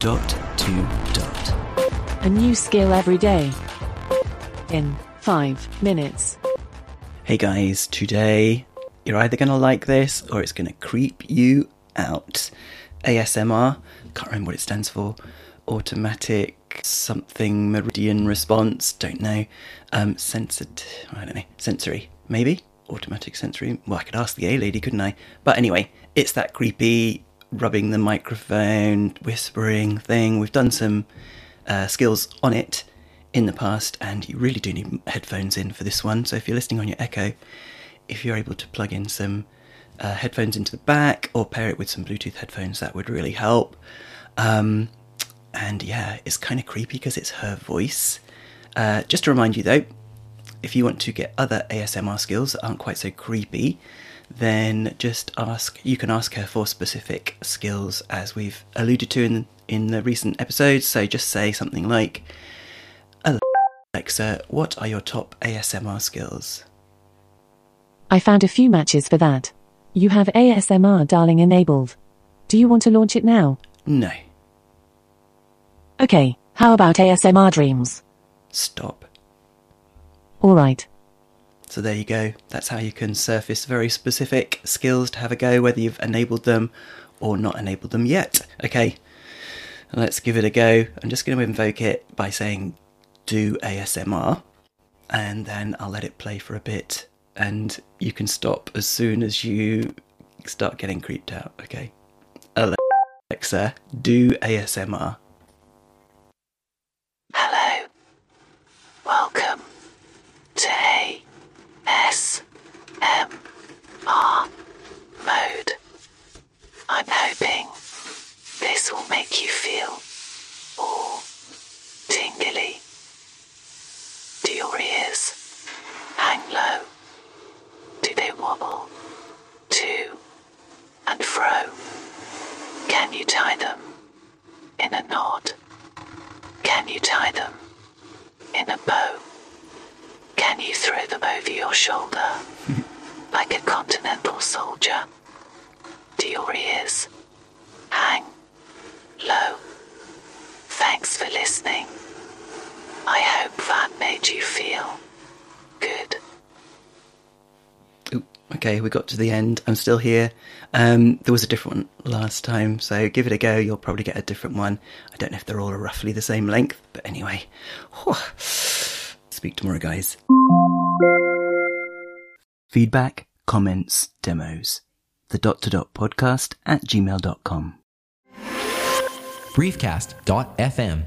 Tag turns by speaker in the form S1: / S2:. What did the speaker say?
S1: dot to dot.
S2: A new skill every day. In five minutes.
S1: Hey guys, today you're either going to like this or it's going to creep you out. ASMR, can't remember what it stands for. Automatic something meridian response, don't know. Um, sensit, I don't know, sensory, maybe? Automatic sensory. Well, I could ask the A lady, couldn't I? But anyway, it's that creepy rubbing the microphone, whispering thing. We've done some uh, skills on it in the past, and you really do need headphones in for this one. So if you're listening on your Echo, if you're able to plug in some uh, headphones into the back or pair it with some Bluetooth headphones, that would really help. Um, and yeah, it's kind of creepy because it's her voice. Uh, just to remind you though, if you want to get other ASMR skills that aren't quite so creepy, then just ask. You can ask her for specific skills, as we've alluded to in in the recent episodes. So just say something like, "Alexa, what are your top ASMR skills?"
S2: I found a few matches for that. You have ASMR Darling enabled. Do you want to launch it now?
S1: No,
S2: Okay, how about ASMR Dreams?
S1: stop.
S2: Alright.
S1: So there you go. That's how you can surface very specific skills to have a go, whether you've enabled them or not enabled them yet. Okay, let's give it a go. I'm just going to invoke it by saying do ASMR, and then I'll let it play for a bit, and you can stop as soon as you start getting creeped out. Okay, Alexa, do ASMR.
S3: Hello. Welcome to ASMR mode. I'm hoping this will make you feel all tingly. Do your ears hang low? Do they wobble to and fro? Can you tie them in a knot? Can you tie them in a bow? Can you throw them over your shoulder like a continental soldier? Do your ears hang low? Thanks for listening. I hope that made you feel
S1: okay, we got to the end. I'm still here. Um, there was a different one last time, so give it a go. You'll probably get a different one. I don't know if they're all roughly the same length, but anyway. Whew. Speak tomorrow, guys. Feedback, comments, demos. The dot to dot podcast at gmail.com.
S4: briefcast.fm